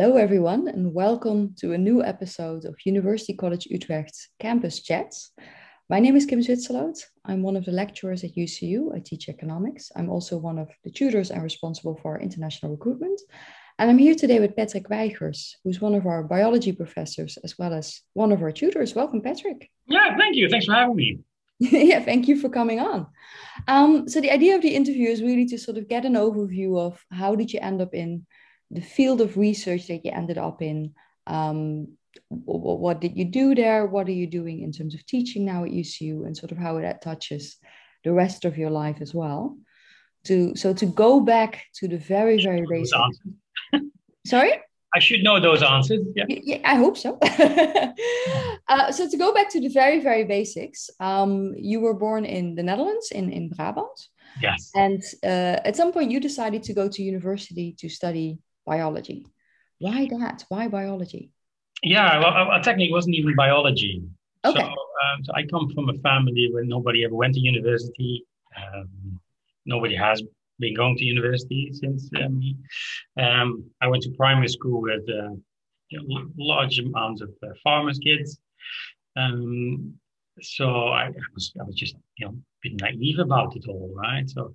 Hello, everyone, and welcome to a new episode of University College Utrecht's Campus Chats. My name is Kim Zwitserloot. I'm one of the lecturers at UCU. I teach economics. I'm also one of the tutors and responsible for international recruitment. And I'm here today with Patrick Wijchers, who's one of our biology professors as well as one of our tutors. Welcome, Patrick. Yeah, thank you. Thanks for having me. yeah, thank you for coming on. Um, so the idea of the interview is really to sort of get an overview of how did you end up in the field of research that you ended up in. Um, what, did you do there? What are you doing in terms of teaching now at UCU, and sort of how that touches the rest of your life as well. To so to go back to the very very basic. Sorry. I should know those answers. Yeah, yeah I hope so. uh, so to go back to the very, very basics, um, you were born in the Netherlands, in, in Brabant. Yes. And uh, at some point, you decided to go to university to study biology. Why that? Why biology? Yeah, well, I, technically, it wasn't even biology. Okay. So, um, so I come from a family where nobody ever went to university. Um, nobody has been going to university since um, um, I went to primary school with uh, you know, large amounts of uh, farmers' kids. Um, so I, I, was I was just you know a bit naive about it all, right? So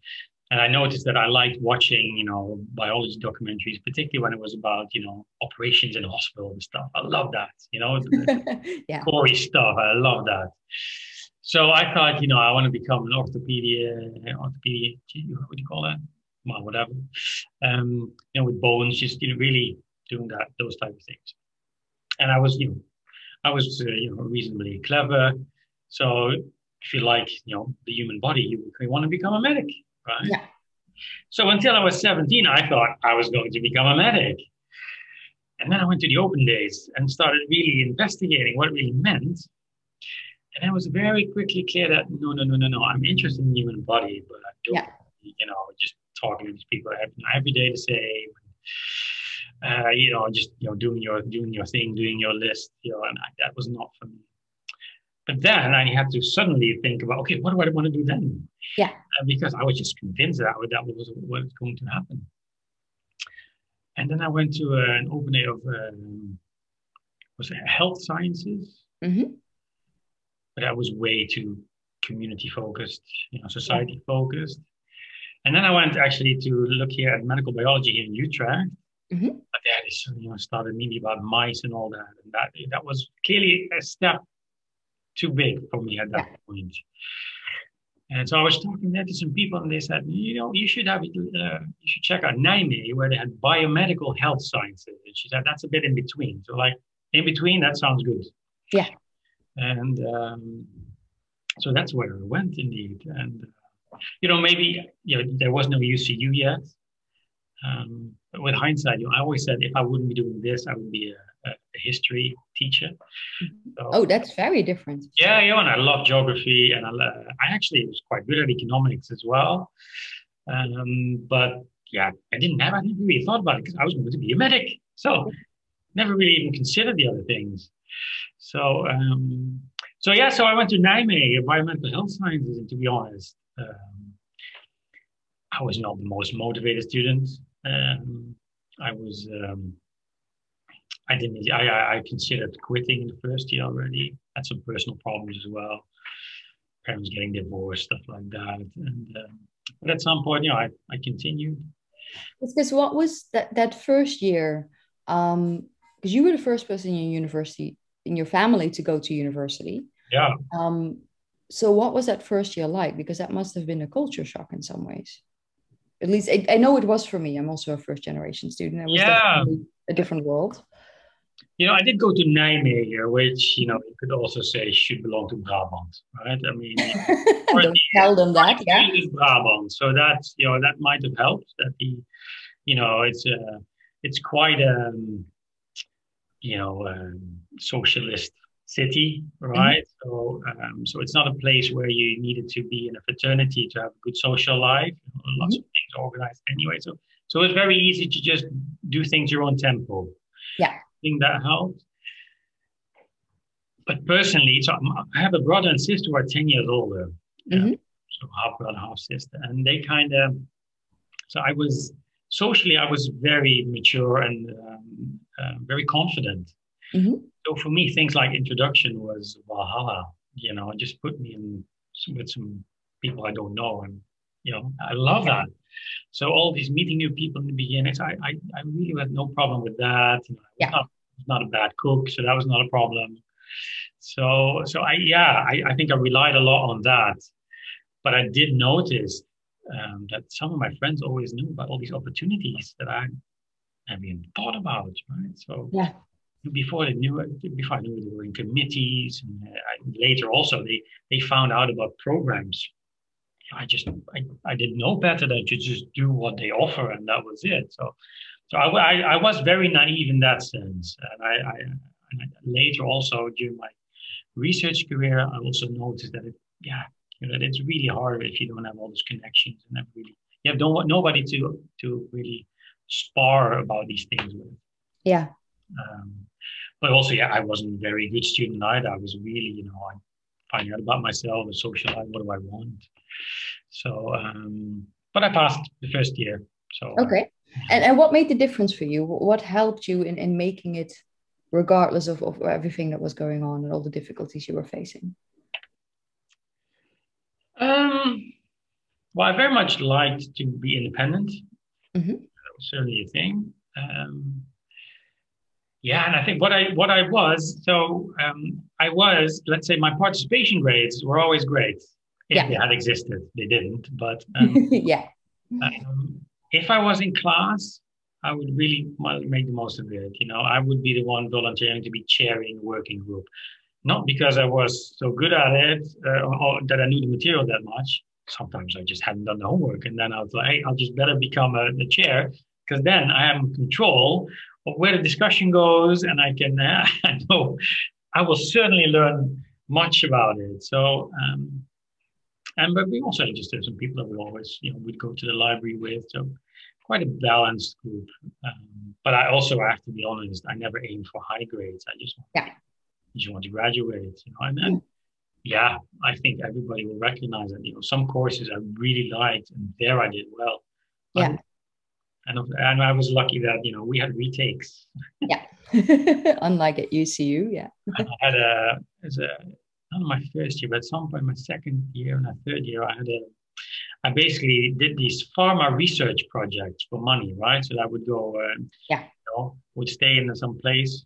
and I noticed that I liked watching you know biology documentaries, particularly when it was about you know operations in hospital and stuff. I love that, you know, yeah. gory stuff. I love that. So I thought, you know, I want to become an orthopedia, orthopedic, what do you call that? Well, whatever. Um, you know, with bones, just you know, really doing that, those type of things. And I was, you know, I was, uh, you know, reasonably clever. So if you like, you know, the human body, you, you want to become a medic, right? Yeah. So until I was 17, I thought I was going to become a medic. And then I went to the open days and started really investigating what it really meant. And it was very quickly clear that no, no, no, no, no. I'm interested in the human body, but I don't, yeah. you know, just talking to these people every, every day the same. Uh, you know, just you know, doing your doing your thing, doing your list, you know, and I, that was not for me. But then I had to suddenly think about, okay, what do I want to do then? Yeah. Uh, because I was just convinced that that was what was going to happen. And then I went to uh, an open day of um, was it health sciences. Mm-hmm but that was way too community focused, you know, society focused. And then I went actually to look here at medical biology here in Utrecht. Mm-hmm. But that is, you know, started maybe about mice and all that. And that that was clearly a step too big for me at that yeah. point. And so I was talking there to some people, and they said, you know, you should have, uh, you should check out Nijmegen, where they had biomedical health sciences. And she said that's a bit in between. So like in between, that sounds good. Yeah. And um, so that's where I went indeed. And, uh, you know, maybe you know, there was no UCU yet. Um, but with hindsight, you know, I always said if I wouldn't be doing this, I would be a, a history teacher. Mm-hmm. So, oh, that's very different. Yeah, yeah, and I love geography, and I, I actually was quite good at economics as well. Um, but yeah, I didn't have, I never really thought about it because I was going to be a medic. So never really even considered the other things. So, um, so yeah, so I went to Nijmegen, environmental health sciences, and to be honest, um, I was not the most motivated student. Um, I was, um, I didn't, I, I, considered quitting in the first year already. Had some personal problems as well. Parents getting divorced, stuff like that. And, um, but at some point, you know, I, I continued. Because what was that, that first year? Because um, you were the first person in your university in your family to go to university. Yeah. Um, so what was that first year like? Because that must have been a culture shock in some ways. At least I, I know it was for me. I'm also a first generation student. It was yeah. a different world. You know, I did go to Nijmegen, which you know you could also say should belong to Brabant, right? I mean, don't tell them that, yeah. Brabant, so that's you know that might have helped. That the, you know, it's uh, it's quite um, you know, um, socialist city, right? Mm-hmm. So, um, so it's not a place where you needed to be in a fraternity to have a good social life. Know, lots mm-hmm. of things organized anyway. So, so it's very easy to just do things your own tempo. Yeah, think that helped. But personally, so I have a brother and sister who are ten years older. Mm-hmm. Yeah, so half brother, half sister, and they kind of. So I was socially, I was very mature and um, uh, very confident. Mm-hmm. So for me, things like introduction was Valhalla. You know, just put me in with some people I don't know, and you know, I love that. So all these meeting new people in the beginning, I I, I really had no problem with that. You know, I was Yeah. not, not a bad cook, so that was not a problem. So so I yeah, I, I think I relied a lot on that. But I did notice um, that some of my friends always knew about all these opportunities that I hadn't even thought about, right? So Yeah. before they knew it, before I knew it, they were in committees, and uh, I, later also they they found out about programs. I just I, I didn't know better than to just do what they offer, and that was it. So so I, I, I was very naive in that sense, and I, I, and later also during my research career, I also noticed that it yeah you know that it's really hard if you don't have all those connections and have really you have don't nobody to to really spar about these things with. Yeah. Um, but also, yeah, I wasn't a very good student either. I was really, you know, I finding out about myself, a social life, what do I want? So, um, but I passed the first year. So Okay. And and what made the difference for you? What helped you in, in making it regardless of, of everything that was going on and all the difficulties you were facing? Um, well, I very much liked to be independent. Mhm. That was certainly a thing. Um, yeah, and I think what I what I was so um, I was let's say my participation grades were always great if Yeah. they had existed. They didn't, but um, yeah. um, if I was in class, I would really make the most of it. You know, I would be the one volunteering to be chairing a working group, not because I was so good at it uh, or, that I knew the material that much. Sometimes I just hadn't done the homework, and then I was like, "Hey, I'll just better become a, the chair because then I am control of where the discussion goes, and I can uh, I know I will certainly learn much about it." So. Um, and but we also just have some people that we always, you know, we'd go to the library with. So quite a balanced group. Um, but I also I have to be honest, I never aimed for high grades. I just want, Yeah. just want to graduate, you know. And then, yeah, I think everybody will recognize that. You know, some courses I really liked, and there I did well. Yeah. And, and I was lucky that you know we had retakes. Yeah, unlike at UCU, yeah. And I had a as a not my first year, but at some point my second year and a third year, I had a I basically did these pharma research projects for money, right? So I would go, uh, Yeah. you know, would stay in some place,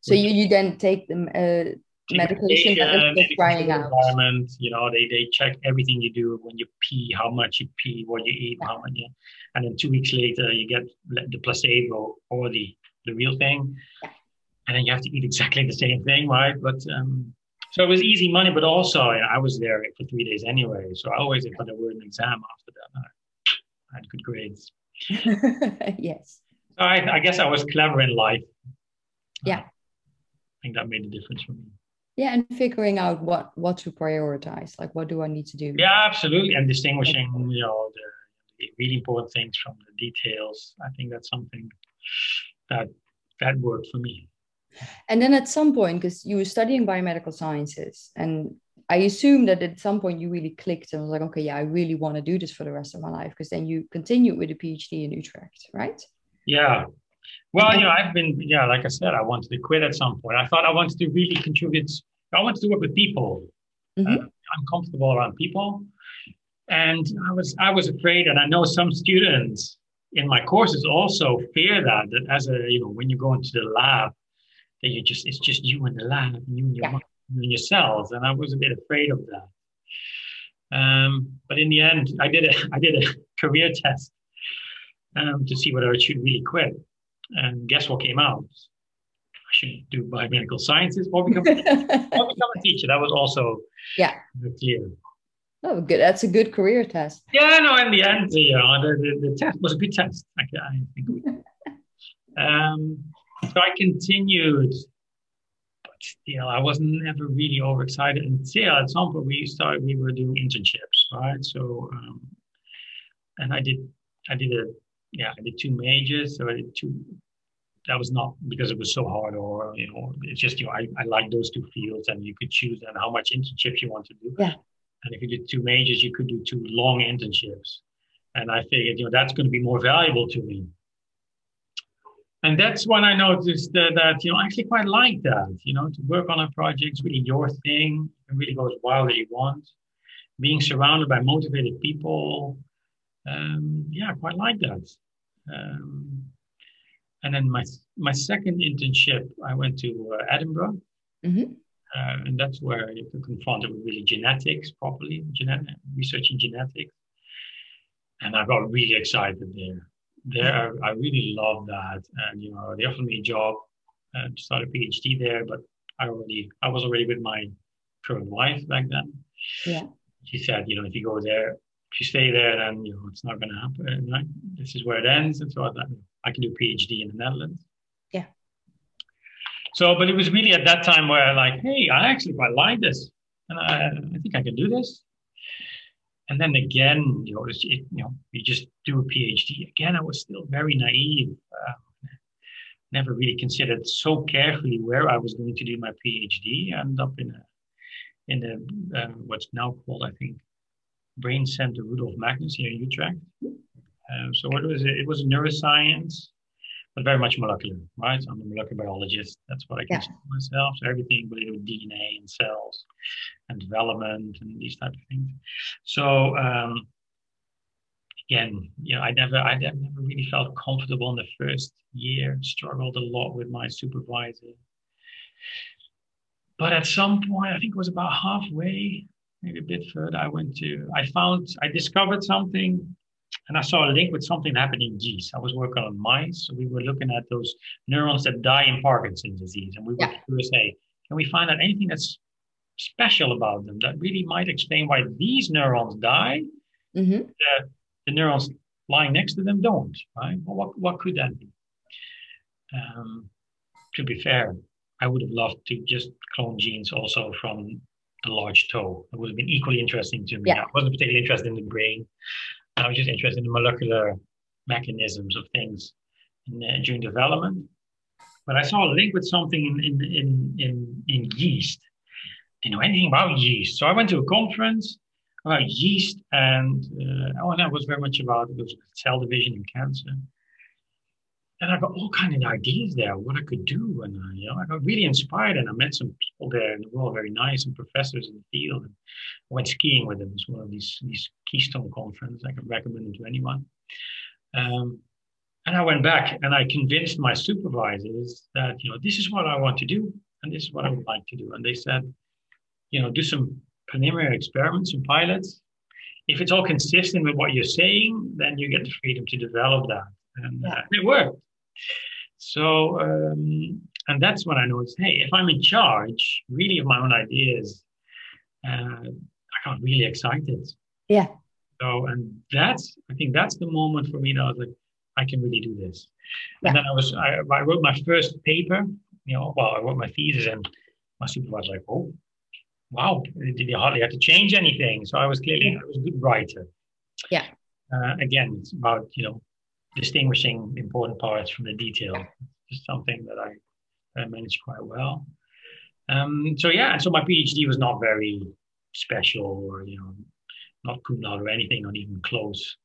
So you, you then take them uh, medication that medication, is in a trying out. environment. You know, they they check everything you do when you pee, how much you pee, what you eat, how much, yeah. and then two weeks later you get the placebo or the the real thing, Yeah. and then you have to eat exactly the same thing, right? But um, so it was easy money, but also I was there for three days anyway, so I always if there were an exam after that, I, I had good grades. yes. So I, I guess I was clever in life. Yeah. I think that made a difference for me. Yeah, and figuring out what what to prioritize, like what do I need to do? Yeah, absolutely. And distinguishing, you know, the, the really important things from the details. I think that's something that that worked for me. And then at some point, because you were studying biomedical sciences, and I assume that at some point you really clicked and was like, okay, yeah, I really want to do this for the rest of my life. Because then you continued with a PhD in Utrecht, right? Yeah. Well, you know, I've been, yeah, like I said, I wanted to quit at some point. I thought I wanted to really contribute. I wanted to work with people. Mhm. Uh, I'm comfortable around people. And I was, I was afraid, and I know some students in my courses also fear that, that as a, you know, when you go into the lab, that you just, it's just you in the lab, and you and your, Yeah. mind and your cells. And I was a bit afraid of that. Um, but in the end, I did a, I did a career test um, to see whether I should really quit. And guess what came out? I should do biomedical sciences or become, or become a teacher. That was also Yeah. clear. oh, good. That's a good career test. Yeah, no, in the end, you know, the, the, the test was a good test. I, I think we, um, so I continued, but still, I was never really overexcited until at some point we started, we were doing internships, right? So, um, and I did, I did a, yeah, I did two majors. So I did two, that was not because it was so hard or, you know, it's just, you know, I, I like those two fields and you could choose and how much internships you want to do. Yeah. And if you did two majors, you could do two long internships. And I figured, you know, that's going to be more valuable to me. And that's when I noticed that, that, you know I actually quite like that. You know, to work on a project is really your thing. and really go as wild as you want. Being surrounded by motivated people, um, yeah, I quite like that. Um, and then my my second internship, I went to uh, Edinburgh, mm-hmm. uh, and that's where you can confront it with really genetics properly, genetic researching genetics. And I got really excited there. There, I really love that, and you know, they offered me a job uh, to start a PhD there, but I already I was already with my current wife back then. Yeah. She said, you know, if you go there, if you stay there, then you know it's not going to happen. Right? This is where it ends, and so I thought I can do PhD in the Netherlands. Yeah. So, but it was really at that time where I like, hey, I actually quite like this, and I, I think I can do this. And then again, you know, it, you know, you just do a PhD. Again, I was still very naive. Uh, never really considered so carefully where I was going to do my PhD. I ended up in a in the um, what's now called, I think, Brain Center Rudolf Magnus here in Utrecht. Um, so what was it? It was neuroscience, but very much molecular, right? I'm a molecular biologist. That's what I consider yeah. myself. So everything related with DNA and cells and development and these type of things. So um, again, you know, I never, I never really felt comfortable in the first year. Struggled a lot with my supervisor. But at some point, I think it was about halfway, maybe a bit further, I went to, I found, I discovered something and I saw a link with something happening in yeast. I was working on mice. So we were looking at those neurons that die in Parkinson's disease. And we were yeah. curious, hey, can we find out anything that's special about them that really might explain why these neurons die? Mm-hmm. The, the, neurons lying next to them don't, right? Well, what, what could that be? Um, to be fair, I would have loved to just clone genes also from the large toe. It would have been equally interesting to me. Yeah. I wasn't particularly interested in the brain. I was just interested in the molecular mechanisms of things in, uh, during development. But I saw a link with something in, in, in, in, in yeast. Didn't know anything about yeast. So I went to a conference about yeast, and uh, oh, that was very much about it was cell division in cancer. And I got all kind of ideas there, what I could do, and uh, you know, I got really inspired. And I met some people there, and they were all very nice, and professors in the field. And I went skiing with them. One of these these Keystone conferences. I can recommend it to anyone. Um, and I went back and I convinced my supervisors that you know this is what I want to do, and this is what I would like to do. And they said, you know, do some preliminary experiments and pilots. If it's all consistent with what you're saying, then you get the freedom to develop that, and uh, it worked. So, um, and that's when I noticed, hey, if I'm in charge, really of my own ideas, uh, I got really excited. Yeah. So, and that's, I think that's the moment for me that I was like, I can really do this. Yeah. And then I was, I, I wrote my first paper, you know, well, I wrote my thesis and my supervisor was like, oh, wow, did you hardly have to change anything? So I was clearly, I was a good writer. Yeah. Uh, again, it's about, you know, distinguishing important parts from the detail. It's something that I, I managed quite well. Um, so yeah, so my PhD was not very special or you know not cum laude or anything, not even close.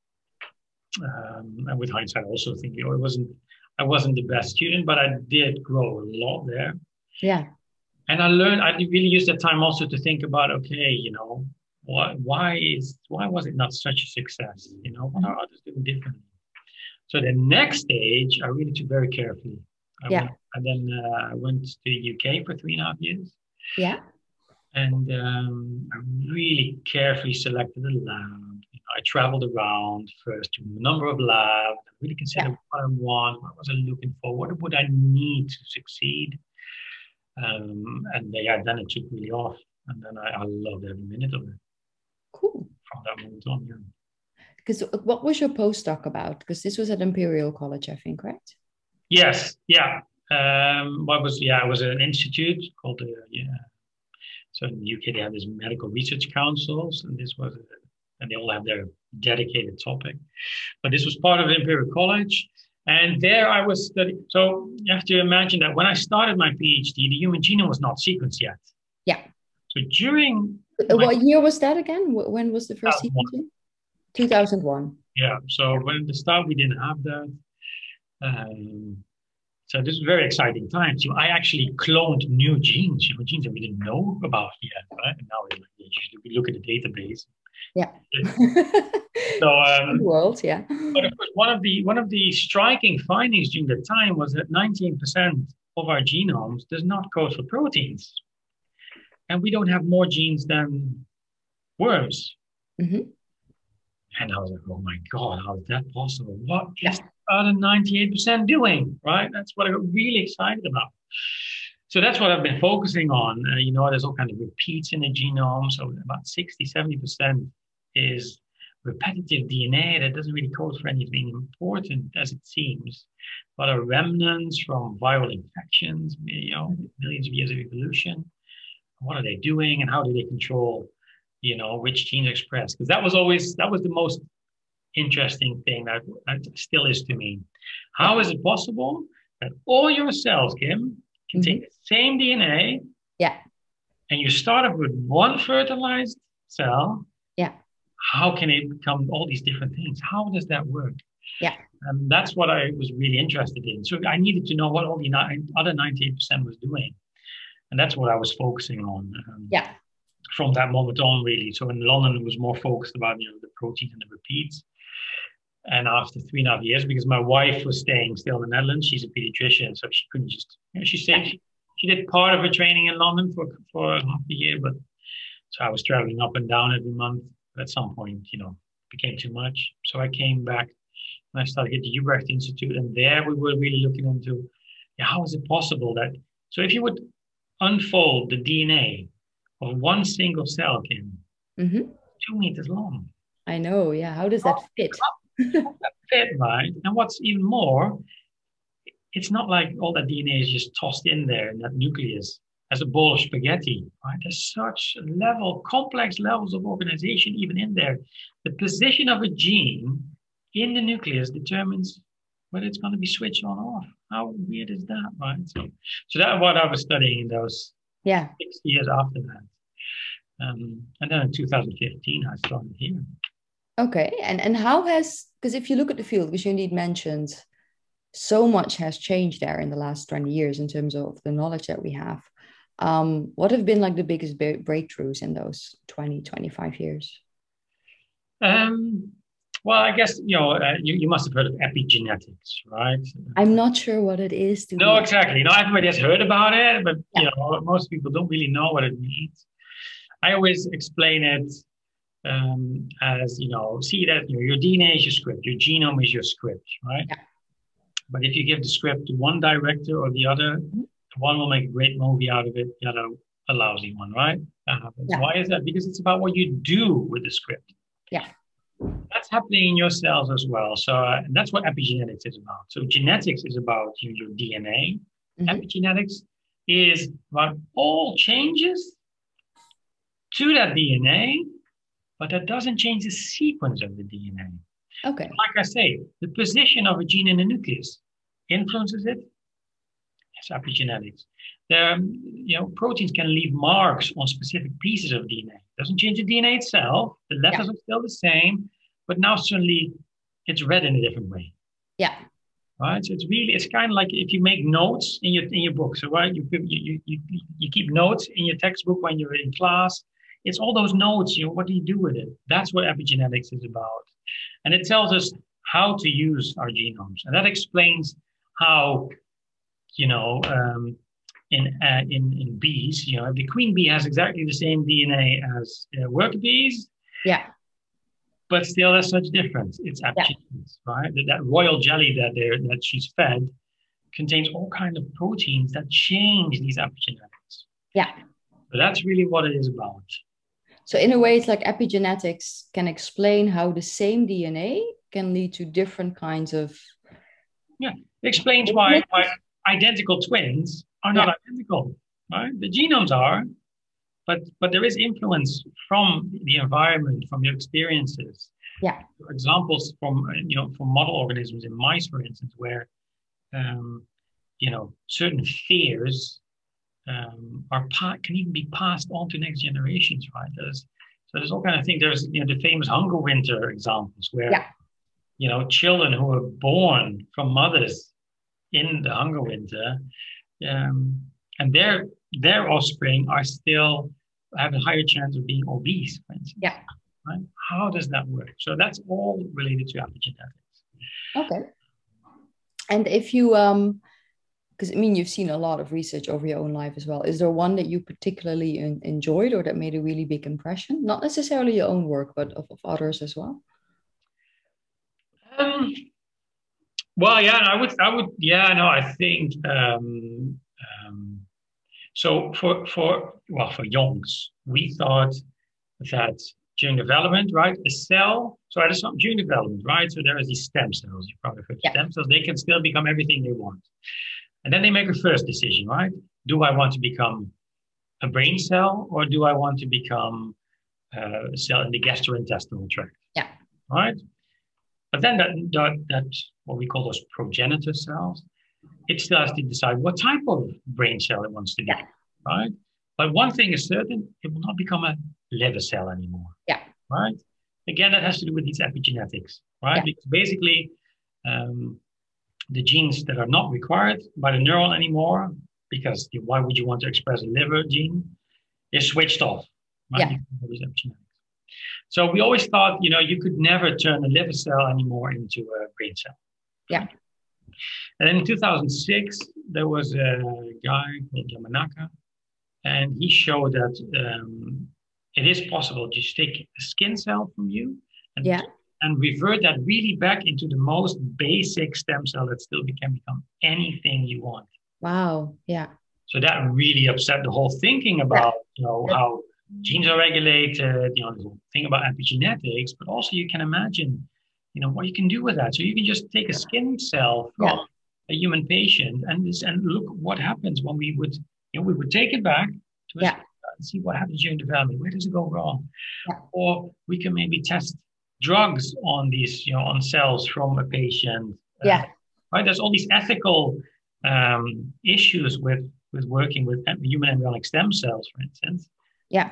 Um, and with hindsight, I also think you know it wasn't I wasn't the best student, but I did grow a lot there. Yeah. And I learned I really used that time also to think about okay, you know, why why is why was it not such a success? You know, what are others doing differently? So the next stage, I really took very carefully. I yeah. Went, and then uh, I went to the UK for three and a half years. Yeah. And um, I really carefully selected a lab. I traveled around first to a number of labs. I really considered yeah. what I want, what was I looking for, what would I need to succeed. Um, and yeah, then it took really off. And then I, I loved every minute of it. Cool. From that moment on, yeah. Because uh, what was your postdoc about? Because this was at Imperial College, I think, right? Yes, yeah. Um, what was yeah? It was an institute called the yeah. So in the UK they have these medical research councils, and this was uh, and they all have their dedicated topic. But this was part of Imperial College, and there I was studying. So you have to imagine that when I started my PhD, the human genome was not sequenced yet. Yeah. So during what year was that again? When was the first sequencing? 2001. Yeah. So when the start we didn't have that. Um, so this was very exciting times. You know, I actually cloned new genes, you know, genes that we didn't know about yet. Right? And now we look at the database. Yeah. so um, world, yeah. But of course, one of the one of the striking findings during the time was that 19% of our genomes does not code for proteins, and we don't have more genes than worms. Mm-hmm. And I was like, oh my God, how is that possible? What is other 98% doing? Right? That's what I got really excited about. So that's what I've been focusing on. Uh, you know, there's all kind of repeats in the genome. So about 60, 70% is repetitive DNA that doesn't really code for anything important as it seems. But are remnants from viral infections, you know, millions of years of evolution. What are they doing and how do they control you know, which genes express. Because that was always that was the most interesting thing that, that still is to me. How is it possible that all your cells, Kim, contain mm-hmm. the same DNA? Yeah. And you start off with one fertilized cell. Yeah. How can it become all these different things? How does that work? Yeah. And that's what I was really interested in. So I needed to know what all the other 98% was doing. And that's what I was focusing on. Um, yeah from that moment on, really. So in London, it was more focused about you know the protein and the repeats. And after three and a half years, because my wife was staying still in the Netherlands, she's a pediatrician, so she couldn't just. You know, she said she, did part of her training in London for for half a year, but so I was traveling up and down every month. At some point, you know, became too much. So I came back and I started at the Hubrecht Institute, and there we were really looking into yeah, how is it possible that so if you would unfold the DNA of one single cell can mm-hmm. two meters long. I know. Yeah. How does that fit? that fit, right? And what's even more, it's not like all that DNA is just tossed in there in that nucleus as a bowl of spaghetti, right? There's such level, complex levels of organization even in there. The position of a gene in the nucleus determines whether it's going to be switched on or off. How weird is that, right? So, so that's what I was studying in those yeah six years after that. Um, and then in 2015, I started here. Okay, and and how has because if you look at the field, which you indeed mentioned so much has changed there in the last 20 years in terms of the knowledge that we have. Um, what have been like the biggest breakthroughs in those 20, 25 years? Um, well, I guess you know uh, you, you must have heard of epigenetics, right? I'm not sure what it is. no, exactly. You know, everybody has heard about it, but yeah. you know, most people don't really know what it means. I always explain it um, as you know, see that you know, your DNA is your script, your genome is your script, right? Yeah. But if you give the script to one director or the other, one will make a great movie out of it, the other a lousy one, right? That. Yeah. Why is that? Because it's about what you do with the script. Yeah. That's happening in your cells as well. So uh, that's what epigenetics is about. So genetics is about you know, your DNA. Mm-hmm. Epigenetics is about all changes to that DNA, but that doesn't change the sequence of the DNA. Okay. Like I say, the position of a gene in the nucleus influences it. It's epigenetics. There, um, you know, proteins can leave marks on specific pieces of DNA. It doesn't change the DNA itself. The letters yeah. are still the same, but now suddenly it's read in a different way. Yeah. Right. So it's really it's kind of like if you make notes in your in your book. So right, you you you you keep notes in your textbook when you're in class it's all those notes, you know, what do you do with it? That's what epigenetics is about. And it tells us how to use our genomes. And that explains how, you know, um, in, uh, in, in bees, you know, the queen bee has exactly the same DNA as uh, worker bees. Yeah. But still, there's such a difference. It's epigenetics, yeah. right? That, that royal jelly that they're, that she's fed contains all kinds of proteins that change these epigenetics. Yeah. So that's really what it is about. So in a way, it's like epigenetics can explain how the same DNA can lead to different kinds of. Yeah, it explains why, why identical twins are not yeah. identical. Right, the genomes are, but but there is influence from the environment, from your experiences. Yeah. Examples from you know from model organisms in mice, for instance, where um, you know certain fears um, are pa- can even be passed on to next generations, right? There's, so there's all kind of things. There's you know the famous hunger winter examples where yeah. you know children who are born from mothers in the hunger winter, um, and their their offspring are still have a higher chance of being obese, for instance. Yeah. Right? How does that work? So that's all related to epigenetics. Okay. And if you um because I mean you've seen a lot of research over your own life as well. Is there one that you particularly in, enjoyed or that made a really big impression? Not necessarily your own work, but of, of others as well. Um, well, yeah, I would, I would, yeah, no, I think um, um, so. For for well, for Youngs, we thought that during development, right, a cell. So at a, during development, right, so there is these stem cells. You probably heard yeah. stem cells. They can still become everything they want, and then they make a first decision, right? Do I want to become a brain cell or do I want to become uh, a cell in the gastrointestinal tract? Yeah. Right. But then that, that, that what we call those progenitor cells, it still has to decide what type of brain cell it wants to be, yeah. right? But one thing is certain, it will not become a liver cell anymore. Yeah. Right? Again, that has to do with these epigenetics, right? Yeah. Because basically, um, the genes that are not required by the neuron anymore, because why would you want to express a liver gene, is switched off. Right? Yeah. So we always thought, you know, you could never turn a liver cell anymore into a brain cell. Yeah. And in 2006, there was a guy called Yamanaka, and he showed that um, it is possible to just take a skin cell from you and, yeah. And revert that really back into the most basic stem cell that still can become anything you want. Wow. Yeah. So that really upset the whole thinking about, you know, how genes are regulated, you know, the whole thing about epigenetics, but also you can imagine, you know, what you can do with that. So you can just take a skin cell from yeah. a human patient and this, and look what happens when we would, you know, we would take it back to yeah. see what happens during development. Where does it go wrong? Yeah. Or we can maybe test drugs on these, you know, on cells from a patient. Uh, yeah. Uh, right. There's all these ethical um, issues with with working with human embryonic stem cells, for instance. Yeah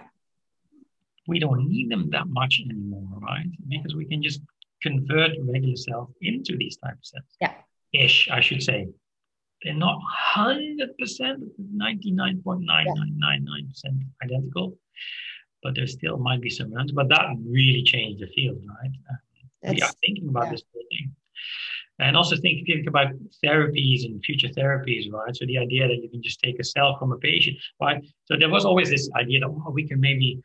we don't need them that much anymore, right? Because we can just convert regular cells into these type of cells. Yeah. Ish, I should say. They're not 100%, 99.9999% identical, but there still might be some runs. But that really changed the field, right? That's, we are thinking about yeah. this thing. And also think, think about therapies and future therapies, right? So the idea that you can just take a cell from a patient, right? So there was always this idea that oh, we can maybe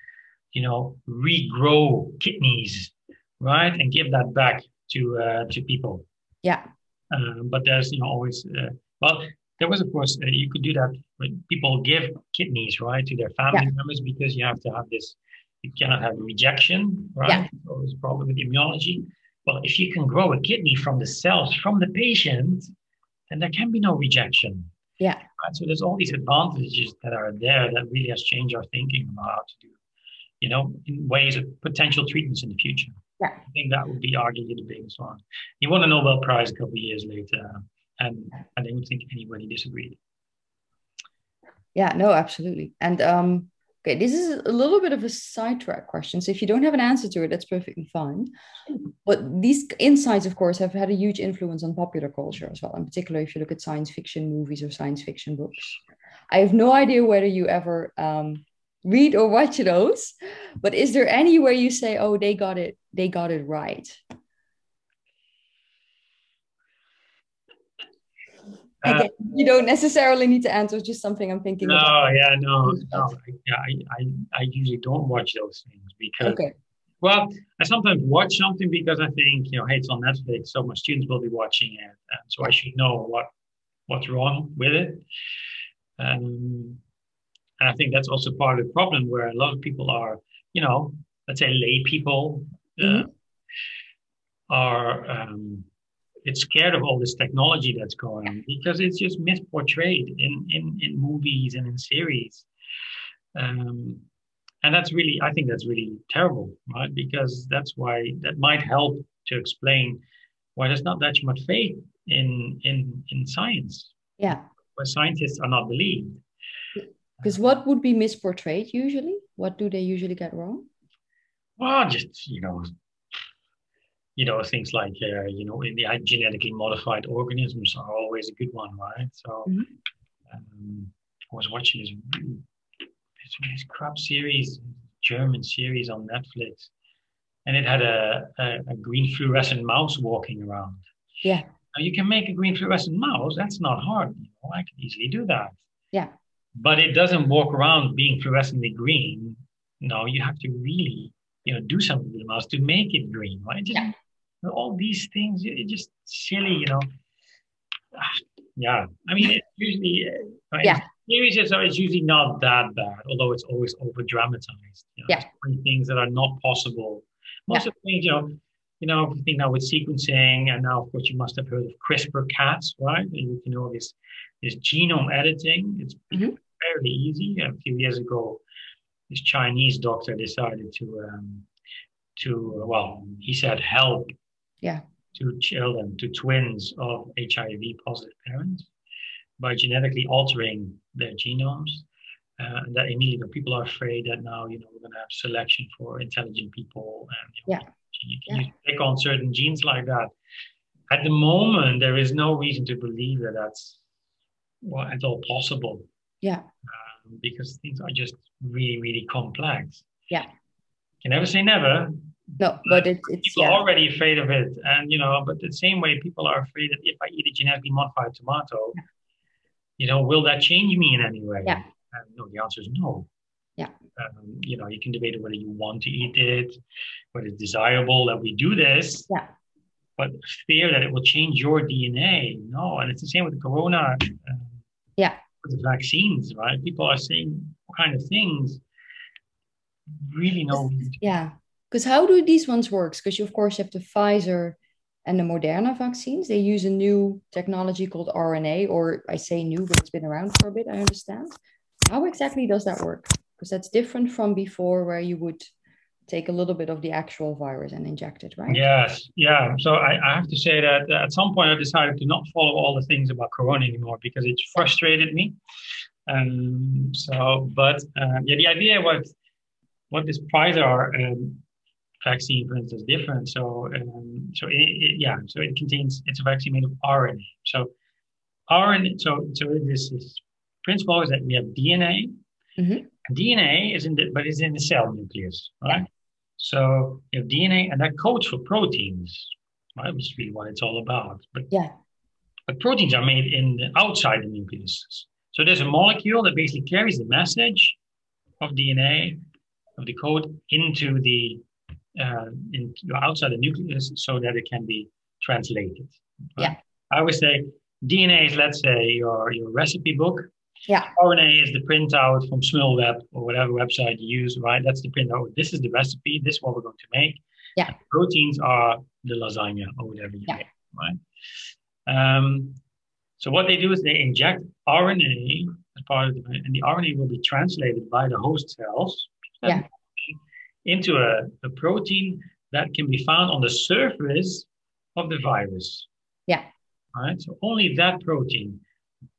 you know, regrow kidneys, right, and give that back to uh, to people. Yeah. Um, but there's you know always uh, well there was of course uh, you could do that when people give kidneys right to their family yeah. members because you have to have this you cannot have rejection right yeah. so problem with immunology well if you can grow a kidney from the cells from the patient then there can be no rejection yeah right? so there's all these advantages that are there that really has changed our thinking about how to do you know, in ways of potential treatments in the future. Yeah. I think that would be arguably the biggest one. He won a Nobel Prize a couple of years later, and I don't think anybody disagreed. Yeah, no, absolutely. And um, okay, this is a little bit of a sidetrack question. So if you don't have an answer to it, that's perfectly fine. But these insights, of course, have had a huge influence on popular culture as well, in particular if you look at science fiction movies or science fiction books. I have no idea whether you ever um, read or watch those but is there any where you say oh they got it they got it right uh, you don't necessarily need to answer just something i'm thinking no about. yeah no no yeah I, I i usually don't watch those things because okay. well i sometimes watch something because i think you know hey it's on netflix so my students will be watching it and so i should know what what's wrong with it um and I think that's also part of the problem where a lot of people are, you know, let's say lay people uh, mm-hmm. are um, it's scared of all this technology that's going on because it's just misportrayed in in in movies and in series. Um, and that's really, I think that's really terrible, right? Because that's why that might help to explain why there's not that much faith in in in science. Yeah, where scientists are not believed. Because what would be misportrayed usually? What do they usually get wrong? Well, just you know, you know, things like, uh, you know, in the genetically modified organisms are always a good one, right? So mm-hmm. um, I was watching this, this, this crap series, German series on Netflix, and it had a, a, a green fluorescent mouse walking around. Yeah. Now you can make a green fluorescent mouse. That's not hard. You know, I can easily do that. Yeah. But it doesn't walk around being fluorescently green. No, you have to really, you know, do something with the mouse to make it green, right? Just, yeah all these things, it's just silly, you know. Yeah, I mean, it's usually, uh, yeah. Series is it's usually not that bad, although it's always over dramatized. You know, yeah. Things that are not possible. Most yeah. of the things, you know, you know, you think now with sequencing, and now of course you must have heard of CRISPR-Cas, right? And You can know this this genome editing. It's mm-hmm. fairly easy. A few years ago, this Chinese doctor decided to um, to well, he said help yeah. to children, to twins of HIV positive parents by genetically altering their genomes. Uh, and that immediately people are afraid that now you know we're going to have selection for intelligent people and you know, yeah. you can yeah. pick on certain genes like that. At the moment, there is no reason to believe that that's well, at all possible. Yeah. Um, because things are just really, really complex. Yeah. You can never say never, no, but it, it's people yeah. are already afraid of it, and you know, but the same way people are afraid that if I eat a genetically modified tomato, yeah. you know, will that change me in any way? Yeah. And no, the answer is no. Yeah. Um, you know, you can debate whether you want to eat it, whether it's desirable that we do this. Yeah. But fear that it will change your DNA, no. And it's the same with the corona. Um, yeah. With the vaccines, right? People are saying all kind of things. Really no. Yeah because how do these ones work? Because you of course have the Pfizer and the Moderna vaccines. They use a new technology called RNA, or I say new, but it's been around for a bit. I understand. How exactly does that work? Because that's different from before, where you would take a little bit of the actual virus and inject it, right? Yes, yeah. So I, I, have to say that at some point I decided to not follow all the things about Corona anymore because it frustrated me. Um, so, but um, yeah, the idea was what this Pfizer um, vaccine, for instance, different. So, um, so it, it, yeah, so it contains it's a vaccine made of RNA. So, RNA. So, so this is principle is that we have DNA. Mm-hmm. DNA is in the but it's in the cell nucleus, right? Yeah. So you have DNA, and that codes for proteins, right? Which is really what it's all about. But yeah, but proteins are made in the outside the nucleus. So there's a molecule that basically carries the message of DNA of the code into the uh, in, outside the nucleus so that it can be translated. Right? Yeah. I always say DNA is, let's say, your, your recipe book. Yeah. RNA is the printout from SmulWeb or whatever website you use, right? That's the printout. This is the recipe. This is what we're going to make. Yeah. And proteins are the lasagna or whatever you yeah. make, right? Um, so what they do is they inject RNA as part of the, and the RNA will be translated by the host cells. Yeah into a, a protein that can be found on the surface of the virus. Yeah. Right. So only that protein.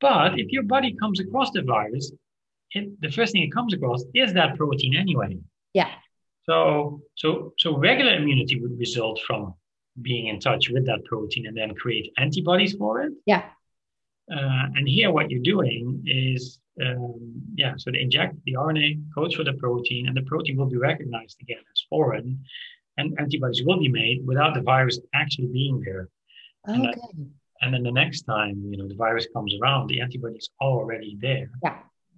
But if your body comes across the virus, it, the first thing it comes across is that protein anyway. Yeah. So so so regular immunity would result from being in touch with that protein and then create antibodies for it. Yeah. Uh, and here, what you're doing is um, yeah, so they inject the RNA, codes for the protein, and the protein will be recognized again as foreign, and antibodies will be made without the virus actually being there. Okay. And, then, and then the next time, you know, the virus comes around, the antibodies are already there. Yeah.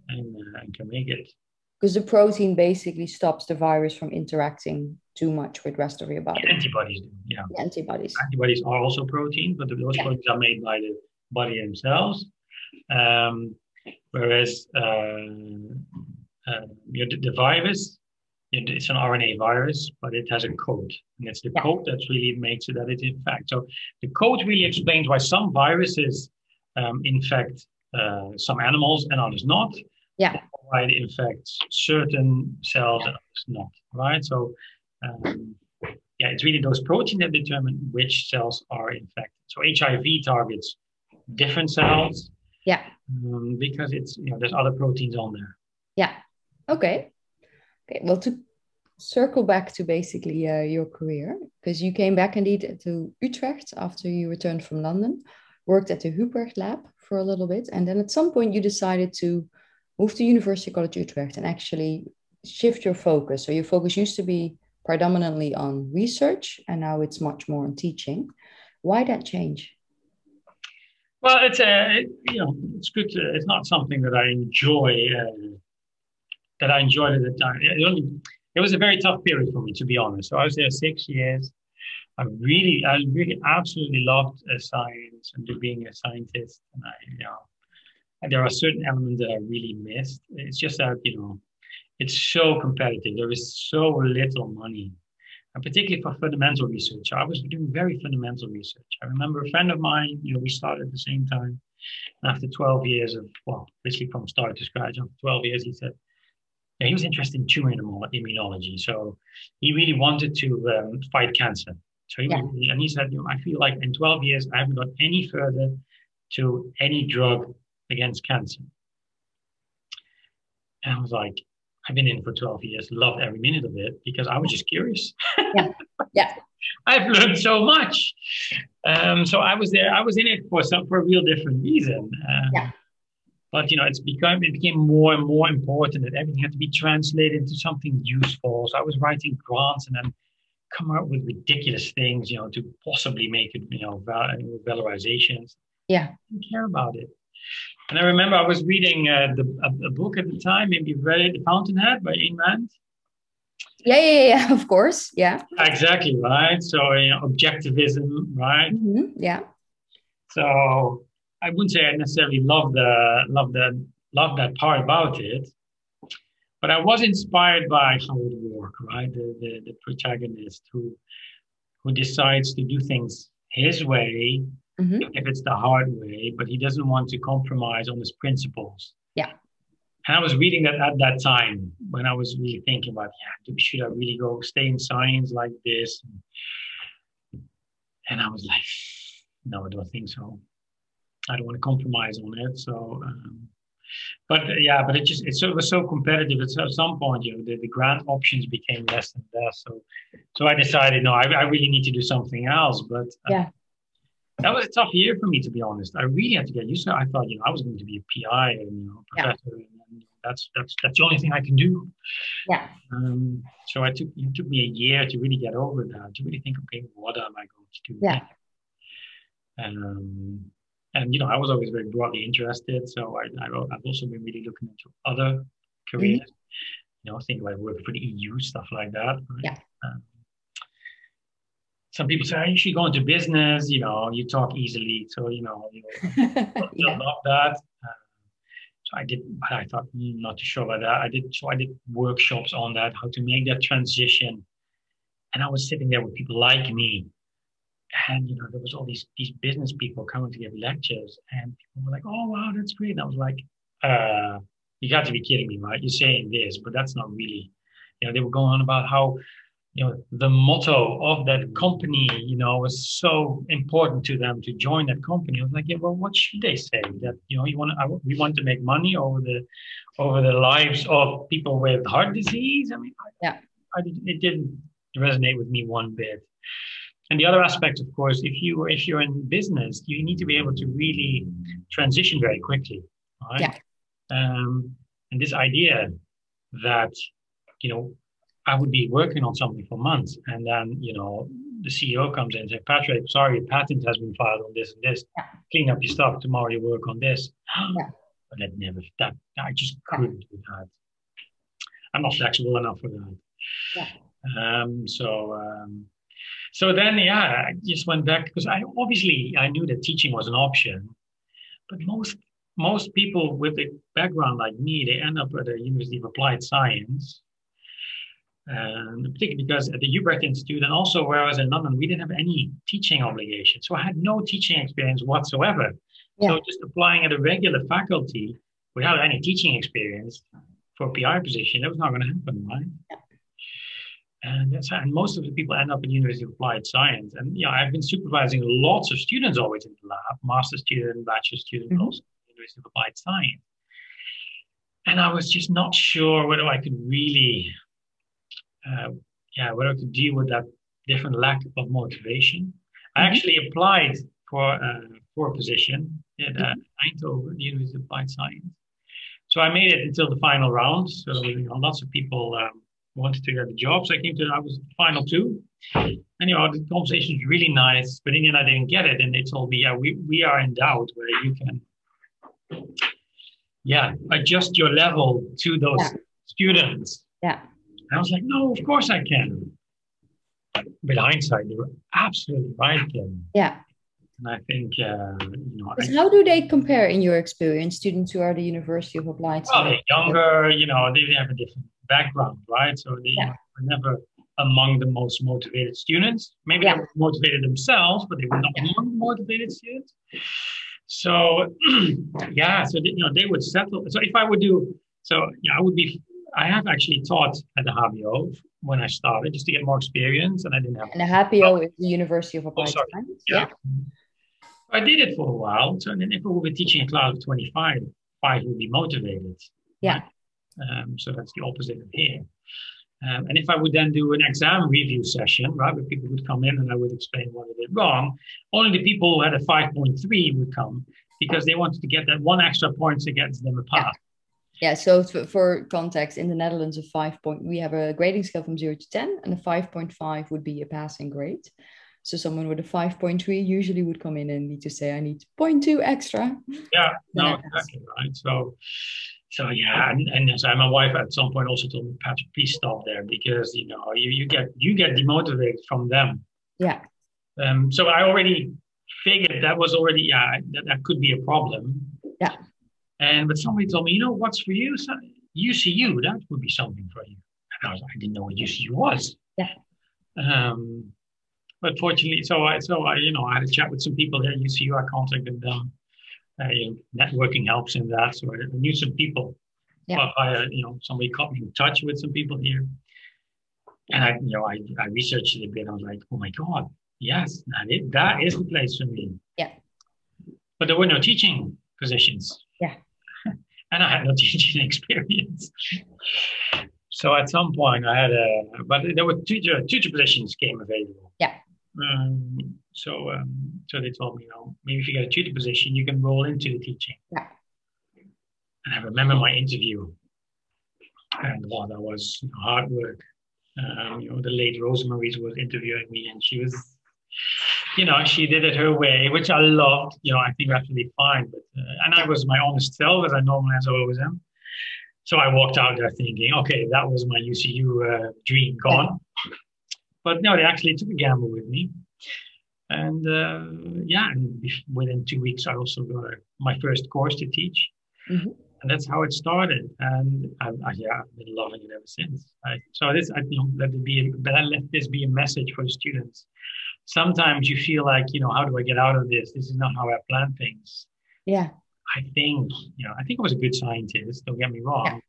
And, uh, and can make it. Because the protein basically stops the virus from interacting too much with rest of your body. The antibodies do, yeah. The antibodies. Antibodies are also proteins, but those yeah. proteins are made by the body themselves. Um, Whereas uh, uh, the, the virus, it's an RNA virus, but it has a code. And it's the yeah. code that really makes it that it infects. So the code really explains why some viruses um, infect uh, some animals and others not. Yeah. Why it infects certain cells and others not. Right. So um, yeah, it's really those proteins that determine which cells are infected. So HIV targets different cells. Yeah um, because it's you know there's other proteins on there. Yeah. Okay. Okay. Well, to circle back to basically uh, your career because you came back indeed to Utrecht after you returned from London, worked at the Hubrecht Lab for a little bit, and then at some point you decided to move to University College Utrecht and actually shift your focus. So your focus used to be predominantly on research, and now it's much more on teaching. Why that change? Well, it's a uh, you know it's good. To, it's not something that I enjoy. Uh, that I enjoyed at the time. It, only, it was a very tough period for me, to be honest. So I was there six years. I really, I really, absolutely loved uh, science and being a scientist. And I, you know, and there are certain elements that I really missed. It's just that you know, it's so competitive. There is so little money, and particularly for fundamental research. I was doing very fundamental research. I remember a friend of mine. You know, we started at the same time. And after 12 years of, well, basically from start to scratch, after 12 years, he said, yeah, he was interested in tumor immunology. So he really wanted to um, fight cancer. So he yeah. was, and he said, you know, I feel like in 12 years, I haven't got any further to any drug against cancer. And I was like, I've been in for 12 years, loved every minute of it because I was just curious. Yeah. Yeah. I've learned so much. Um, so I was there, I was in it for some for a real different reason. Uh, yeah. But you know, it's become it became more and more important that everything had to be translated into something useful. So I was writing grants and then come up with ridiculous things, you know, to possibly make it, you know, val- valorizations. Yeah. I didn't care about it. And I remember I was reading uh, the, a, a, book at the time, maybe you've read it, The Fountainhead by Ayn Rand. Yeah, yeah, yeah, of course. Yeah. Exactly, right? So, you know, objectivism, right? Mm-hmm. Yeah. So I wouldn't say I necessarily love the love the love that part about it, but I was inspired by how it works, right? The, the, the protagonist who who decides to do things his way, mm-hmm. if it's the hard way, but he doesn't want to compromise on his principles. Yeah. And I was reading that at that time when I was really thinking about, yeah, should I really go stay in science like this? And I was like, no, I don't think so. I don't want to compromise on it. So, um, but yeah, but it just it, it was so competitive. It's At some point, you know, the, the grant options became less and less. So, so I decided, no, I, I really need to do something else. But uh, yeah, that was a tough year for me, to be honest. I really had to get used to. it. I thought, you know, I was going to be a PI and you know, professor, yeah. and that's that's that's the only thing I can do. Yeah. Um, so I took it took me a year to really get over that, to really think, okay, what am I going to do? Yeah. Um, and you know, I was always very broadly interested. So I, I have also been really looking into other careers. Mm-hmm. You know, think about work for the EU, stuff like that. Right? Yeah. Um, some people say, you should go into business. You know, you talk easily, so you know, you know yeah. love that. Um, so I did, but I thought mm, not too sure about that. I did, so I did workshops on that, how to make that transition. And I was sitting there with people like me and you know there was all these these business people coming to give lectures and people were like oh wow that's great and i was like uh you got to be kidding me right you're saying this but that's not really you know they were going on about how you know the motto of that company you know was so important to them to join that company. I was like yeah well what should they say? That you know you want to we want to make money over the over the lives of people with heart disease? I mean yeah. I, I it didn't resonate with me one bit. And the other aspect, of course, if you if you're in business, you need to be able to really transition very quickly, right? Yeah. Um, and this idea that you know I would be working on something for months, and then you know the CEO comes in and says, "Patrick, sorry, a patent has been filed on this and this. Yeah. Clean up your stuff tomorrow. You work on this." Yeah. But that never that I just couldn't do that. I'm not flexible enough for that. Yeah. Um, so. Um, so then, yeah, I just went back because I obviously I knew that teaching was an option, but most most people with a background like me, they end up at a University of Applied Science, and particularly because at the Hubrecht Institute and also where I was in London, we didn't have any teaching obligation, so I had no teaching experience whatsoever. Yeah. So just applying at a regular faculty without any teaching experience for a PI position, that was not going to happen, right? Yeah. And, that's, and most of the people end up in University of Applied Science. And yeah, I've been supervising lots of students always in the lab, master student, bachelor student, mm-hmm. also University of Applied Science. And I was just not sure whether I could really uh, yeah, whether to deal with that different lack of motivation. Mm-hmm. I actually applied for uh, for a position at uh, mm-hmm. Eindhoven, the University of Applied Science. So I made it until the final round. So you know, lots of people um, wanted to get the job. So I came to I was final two. Know, the conversation was really nice, but in the end I didn't get it. And they told me, yeah, we, we are in doubt whether you can yeah, adjust your level to those yeah. students. Yeah. And I was like, no, of course I can. With hindsight, they were absolutely right. Then. Yeah. And I think, uh, you know. I, how do they compare in your experience, students who are the University of Applied Well, they're younger, you know, they have a different background, right? So they yeah. were never among the most motivated students. Maybe yeah. they were motivated themselves, but they were not yeah. among the motivated students. So yeah, so they, you know they would settle. So if I would do so, yeah, I would be. I have actually taught at the HBO when I started just to get more experience, and I didn't have. And the HBO is the University of Applied oh, Science. Yeah. yeah. I did it for a while. So then, if I would be teaching a class of twenty-five, five would be motivated. Yeah. Um, so that's the opposite of here. Um, and if I would then do an exam review session, right, where people would come in and I would explain what they did wrong, only the people who had a 5.3 would come because they wanted to get that one extra point to get them a pass. Yeah. Yeah so for context, in the Netherlands, a five point, we have a grading scale from zero to 10, and a 5.5 would be a passing grade. So someone with a 5.3 usually would come in and need to say, I need 0.2 extra. Yeah, no, exactly right. So so yeah, and, and so my wife at some point also told me, Patrick, please stop there because you know you, you get you get demotivated from them. Yeah. Um. So I already figured that was already yeah that, that could be a problem. Yeah. And but somebody told me, you know what's for you? So UCU that would be something for you. And I was I didn't know what UCU was. Yeah. Um. But fortunately, so I so I you know I had a chat with some people there at UCU. I contacted them uh, you know, networking helps in that. So I knew some people. Yeah. But I, uh, you know, somebody caught me in touch with some people here, and I, you know, I, I researched it a bit. I was like, oh my god, yes, that is, that is the place for me. Yeah. But there were no teaching positions. And I had no teaching experience. So at some point I had a, but there were tutor tutor positions came available. Yeah. Um, so, um, so they told me, you know, maybe if you get a tutor position, you can roll into the teaching. Yeah. And I remember my interview, and wow, that was hard work. Um, you know, the lady Rosemary was interviewing me, and she was, you know, she did it her way, which I loved. You know, I think absolutely fine. But uh, and I was my honest self, as I normally as I always am. So I walked out there thinking, okay, that was my UCU uh, dream gone. But no, they actually took a gamble with me. And uh, yeah, and within two weeks, I also got a, my first course to teach. Mm-hmm. And that's how it started. And I, I, yeah, I've been loving it ever since. Right? So this, I, you know, let it be, but I let this be a message for the students. Sometimes you feel like, you know, how do I get out of this? This is not how I plan things. Yeah. I think, you know, I think I was a good scientist. Don't get me wrong, yeah.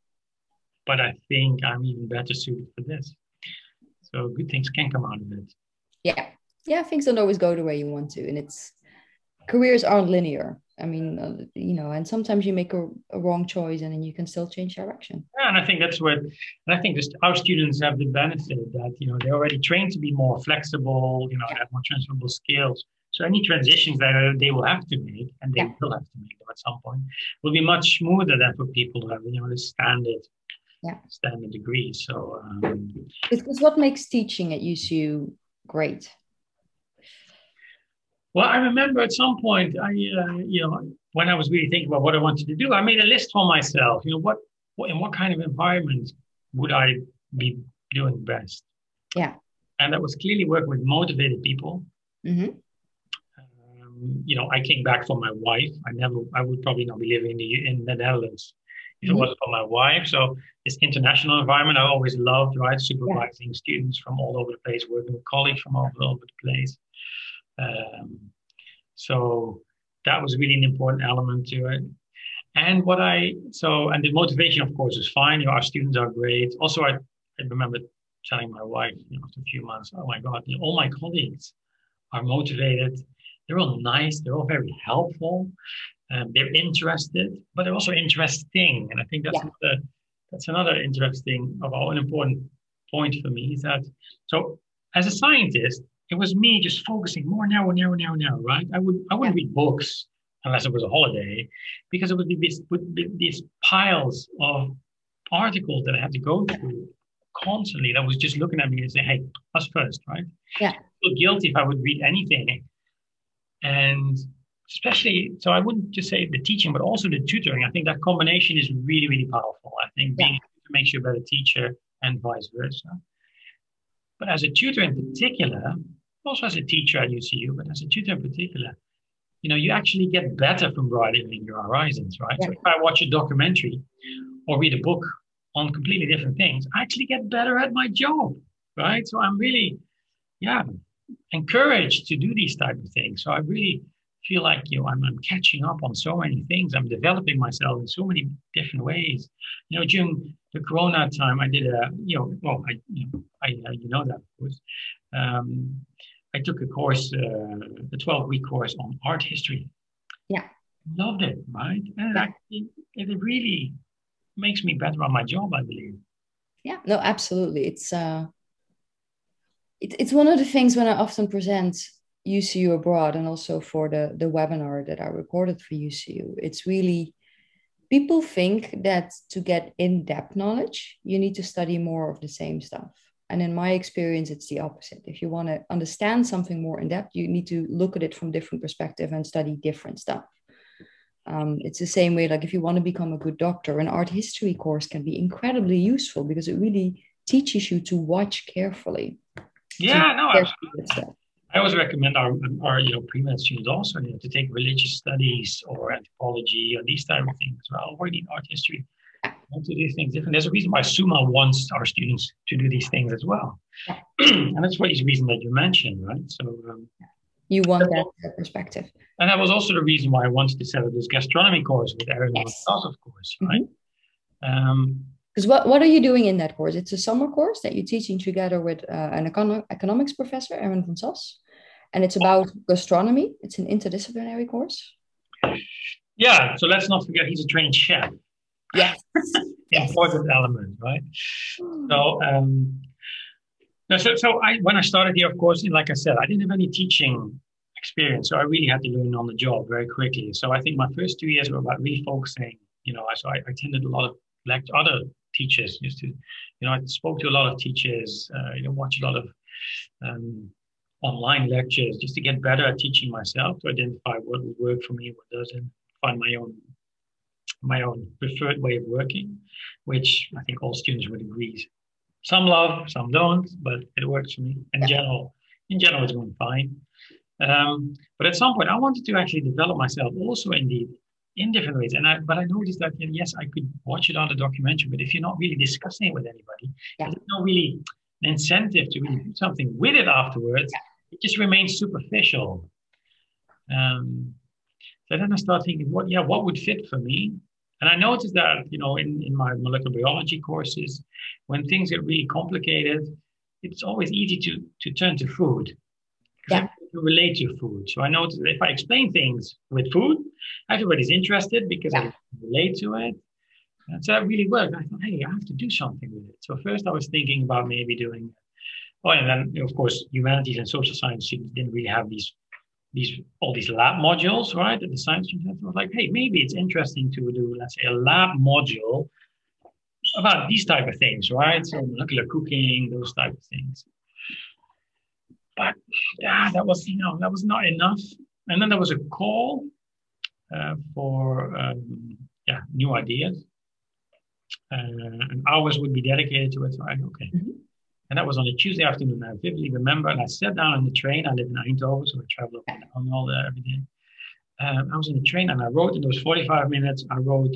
but I think I'm even better suited for this. So good things can come out of it. Yeah, yeah, things don't always go the way you want to, and it's careers aren't linear. I mean, uh, you know, and sometimes you make a, a, wrong choice, and then you can still change direction. Yeah, and I think that's what, and I think just our students have the benefit that you know they're already trained to be more flexible, you know, yeah. have more transferable skills. So any transitions that they will have to make, and they yeah. will have to make them at some point, will be much smoother than for people who have you know the standard yeah. standard degree. So um, because what makes teaching at UCU great? Well, I remember at some point, I, uh, you know, when I was really thinking about what I wanted to do, I made a list for myself. You know, what, what in what kind of environment would I be doing best? Yeah. And that was clearly working with motivated people. Mm-hmm. Um, you know, I came back for my wife. I never, I would probably not be living in the, in the Netherlands if mm-hmm. it wasn't for my wife. So this international environment, I always loved, right? Supervising yeah. students from all over the place, working with colleagues from all over the place. Um, so that was really an important element to it. And what I so and the motivation, of course, is fine. You know, our students are great. Also, I, I remember telling my wife, you know, after a few months, oh my God, you know, all my colleagues are motivated. They're all nice. They're all very helpful. Um, they're interested, but they're also interesting. And I think that's yeah. another, that's another interesting of all an important point for me is that so as a scientist, it was me just focusing more narrow, narrow, narrow, narrow, right? I would I wouldn't read books unless it was a holiday, because it would be these, would be these piles of articles that I had to go through constantly that was just looking at me and saying, hey, us first, right? Yeah. I feel guilty if I would read anything. And especially, so I wouldn't just say the teaching, but also the tutoring. I think that combination is really, really powerful. I think being yeah. makes you a better teacher and vice versa. But as a tutor in particular, also as a teacher at UCU, but as a tutor in particular, you know, you actually get better from broadening your horizons, right? Yeah. So if I watch a documentary or read a book on completely different things, I actually get better at my job, right? So I'm really, yeah, encouraged to do these type of things. So I really feel like you know I'm, I'm catching up on so many things. I'm developing myself in so many different ways. You know, during the Corona time, I did a you know well I you know I you know that of course. Um, I took a course, uh, a 12 week course on art history. Yeah. Loved it, right? And yeah. it, it really makes me better on my job, I believe. Yeah, no, absolutely. It's uh, it, it's one of the things when I often present UCU abroad and also for the the webinar that I recorded for UCU. It's really people think that to get in depth knowledge, you need to study more of the same stuff. And in my experience, it's the opposite. If you want to understand something more in depth, you need to look at it from different perspective and study different stuff. Um, it's the same way, like if you want to become a good doctor, an art history course can be incredibly useful because it really teaches you to watch carefully. Yeah, no, absolutely. I always recommend our, our you know pre-med students also you know, to take religious studies or anthropology or these type of things as well, or even art history to do these things different. There's a reason why SUMMA wants our students to do these things as well. and that's for the reason that you mentioned, right? So um, you want that perspective. And that was also the reason why I wanted to set up this gastronomy course with Erin yes. of course, right? Mm-hmm. Um, because what, what are you doing in that course? It's a summer course that you're teaching together with uh, an econ- economics professor, Aaron van Sas. And it's about gastronomy. It's an interdisciplinary course. Yeah, so let's not forget he's a trained chef. Yes. Important element, right? So, um, no, so, so I, when I started here, of course, like I said, I didn't have any teaching experience. So I really had to learn on the job very quickly. So I think my first two years were about refocusing, you know, so I, I attended a lot of like other teachers used to, you know, I spoke to a lot of teachers, uh, you know, watch a lot of um, online lectures just to get better at teaching myself to identify what would work for me, what doesn't, find my own my own preferred way of working, which I think all students would agree. Some love, some don't, but it works for me. In general, in general, it's going fine. Um, but at some point, I wanted to actually develop myself also indeed in different ways. And I, but I noticed that yes, I could watch it on the documentary, but if you're not really discussing it with anybody, yeah. there's no really an incentive to really do something with it afterwards. It just remains superficial. Um, so then I started thinking, what, yeah, what would fit for me? And I noticed that, you know, in, in my molecular biology courses, when things get really complicated, it's always easy to, to turn to food. Yeah. To relate to food. So I noticed if I explain things with food, everybody's interested because yeah. I relate to it. And so that really worked. I thought, hey, I have to do something with it. So first I was thinking about maybe doing, oh, and then of course, humanities and social science didn't really have these these all these lab modules, right? The science center, was like, hey, maybe it's interesting to do, let's say, a lab module about these type of things, right? So molecular cooking, those type of things. But yeah, that was, you know, that was not enough. And then there was a call uh, for um, yeah, new ideas. Uh, and hours would be dedicated to it. So I okay. Mm-hmm. And that was on a Tuesday afternoon. I vividly remember. And I sat down on the train. I live in Eindhoven, so I travel up and down all there every day. Um, I was in the train and I wrote in those 45 minutes, I wrote,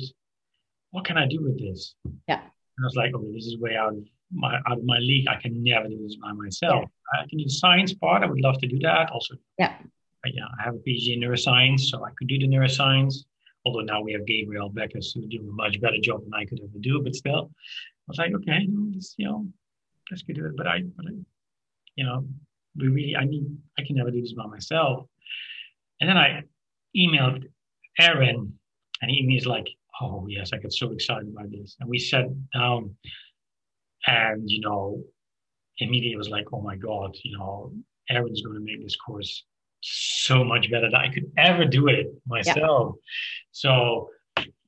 what can I do with this? Yeah. And I was like, oh, this is way out of my out of my league. I can never do this by myself. Yeah. I can do the science part. I would love to do that. Also, yeah. But yeah, I have a PhD in neuroscience, so I could do the neuroscience. Although now we have Gabriel Beckers who do a much better job than I could ever do, but still, I was like, okay, this, you know, let's go do it. But I, but I, you know, we really, I need, I can never do this by myself. And then I emailed Aaron, and he was like, "Oh yes, I get so excited about this." And we sat down, and you know, immediately was like, oh my God, you know, Erin's going to make this course so much better than I could ever do it myself. Yeah. So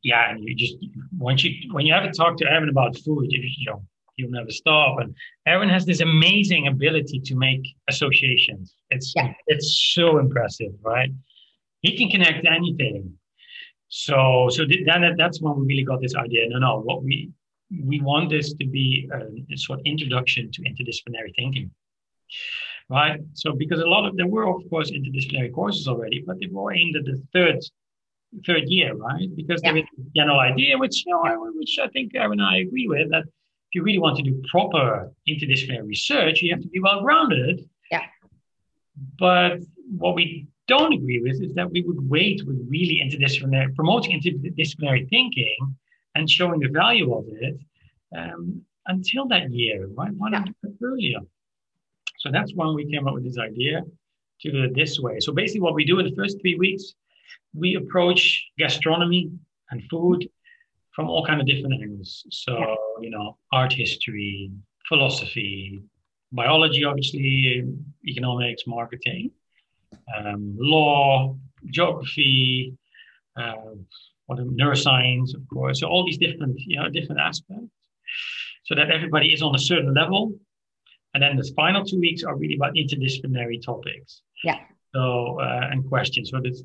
yeah, and you just once you when you have to talk to Erin about food, you, you know, you'll never stop. And Erin has this amazing ability to make associations. It's yeah. it's so impressive, right? He can connect anything. So so then that's when we really got this idea. No, no, what we we want this to be a, a sort of introduction to interdisciplinary thinking right? So because a lot of there were of course interdisciplinary courses already, but they were aimed at the third third year, right? Because yeah. there is a general idea, which you know, which I think Erin and I agree with, that you really want to do proper interdisciplinary research, you have to be well grounded. Yeah. But what we don't agree with is that we would wait with really interdisciplinary promoting interdisciplinary thinking and showing the value of it um, until that year. Right? Why not yeah. earlier? So that's when we came up with this idea to do it this way. So basically, what we do in the first three weeks, we approach gastronomy and food from all kind of different angles. So you know, art history, philosophy, biology, obviously, economics, marketing, um, law, geography, uh, what neuroscience, of course. So all these different, you know, different aspects, so that everybody is on a certain level and then the final two weeks are really about interdisciplinary topics. Yeah. So uh, and questions. So this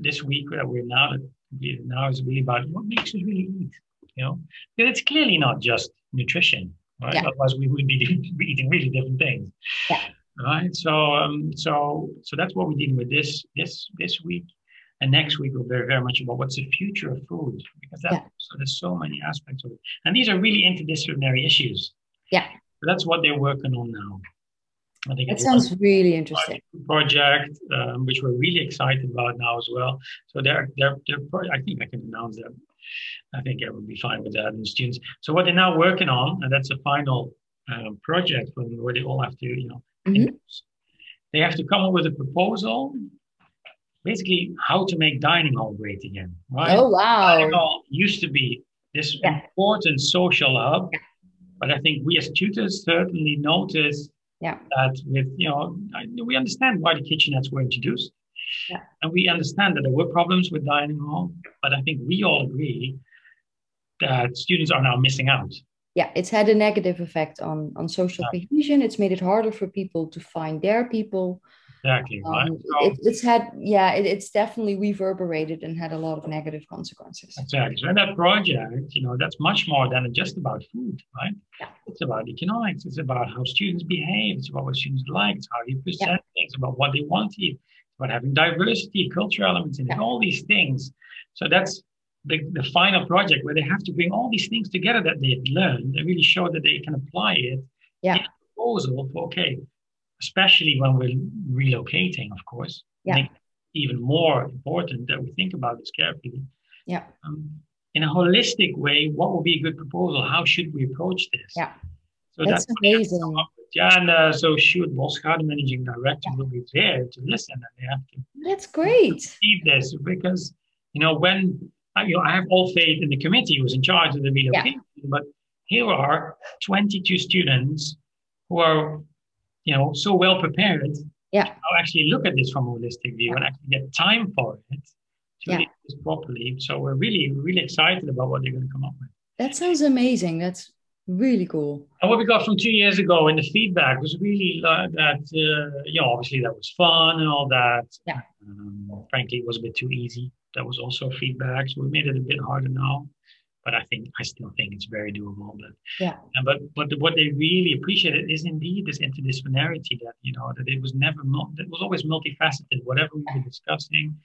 this week that we're now now is really about what makes us really eat. You know, because it's clearly not just nutrition, right? Yeah. Otherwise, we would be eating really different things. Yeah. Right. So um so so that's what we're dealing with this this this week. And next week will be very much about what's the future of food because that, yeah. so there's so many aspects of it. And these are really interdisciplinary issues. Yeah that's what they're working on now. I think that sounds really interesting. Project, um, which we're really excited about now as well. So they're, they're, they're I think I can announce that. I think I would be fine with that and students. So what they're now working on, and that's a final um, project where they all have to, you know, mm-hmm. they have to come up with a proposal, basically how to make dining hall great again. Right? Oh wow! Dining hall used to be this yeah. important social hub. But I think we as tutors certainly notice yeah. that with, you know, we understand why the kitchenettes were introduced. Yeah. And we understand that there were problems with dining hall, but I think we all agree that students are now missing out. Yeah, it's had a negative effect on, on social yeah. cohesion. It's made it harder for people to find their people. Exactly. Um, right. So, it, it's had, yeah, it, it's definitely reverberated and had a lot of negative consequences. Exactly. And that project, you know, that's much more than just about food, right? Yeah. It's about economics. It's about how students behave. It's about what students like. It's how you present yeah. things, about what they want to eat. It's about having diversity, cultural elements in it, all these things. So, that's the, the final project where they have to bring all these things together that they've learned and really show that they can apply it yeah. proposal for, okay, especially when we're relocating, of course. Yeah. even more important that we think about this carefully. Yeah. Um, in a holistic way, what would be a good proposal? How should we approach this? Yeah. So that's, that's amazing. Yeah, and uh, so Sjoerd Boska, the managing director, yeah. will be there to listen, and they have to. That's great. See this because you know when you know I have all faith in the committee who's in charge of the relocation, yeah. but here are 22 students who are you know, so well prepared. Yeah. I'll actually look at this from a holistic view yeah. and actually get time for it to yeah. do this properly. So we're really, really excited about what they're going to come up with. That sounds amazing. That's really cool. And what we got from two years ago in the feedback was really uh, that, uh, you know, obviously that was fun and all that. Yeah. Um, frankly, it was a bit too easy. That was also feedback. So we made it a bit harder now but I think I still think it's very doable. But yeah, but but what they really appreciated is indeed this interdisciplinarity that you know that it was never it was always multifaceted. Whatever we were discussing,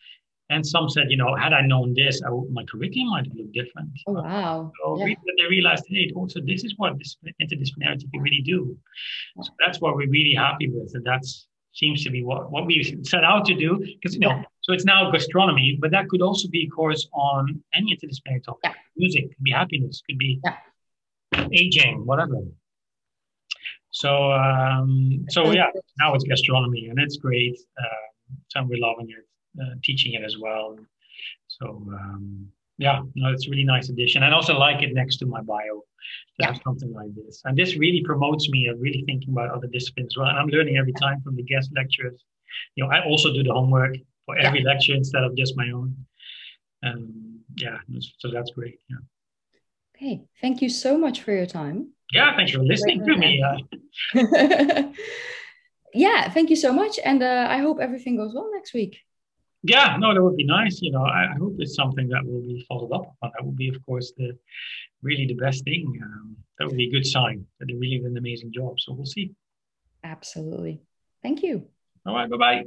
and some said, you know, had I known this, I my curriculum might have looked different. Oh wow! So yeah. they realized, hey, also this is what this interdisciplinarity can really do. So that's what we're really happy with, and that's seems to be what, what we set out to do. Because, you know, yeah. So it's now gastronomy, but that could also be a course on any interdisciplinary topic. Yeah. Music, could be happiness, could be yeah. aging, whatever. So, um, so yeah, now it's gastronomy and it's great. Uh, so we're loving it, uh, teaching it as well. So, um, Yeah, no, it's a really nice addition. And also like it next to my bio to Yeah. have something like this. And this really promotes me of really thinking about other disciplines as well. And I'm learning every time from the guest lecturers. You know, I also do the homework for every lecture instead of just my own. Um, yeah, so that's great. Yeah. Okay, thank you so much for your time. Yeah, thanks for listening to me. Yeah, thank you so much. And uh, I hope everything goes well next week. yeah, no, that would be nice. You know, I, I hope it's something that will be followed up on. That would be, of course, the really the best thing. Um, that would be a good sign that they really did an amazing job. So we'll see. Absolutely. Thank you. All right, bye bye.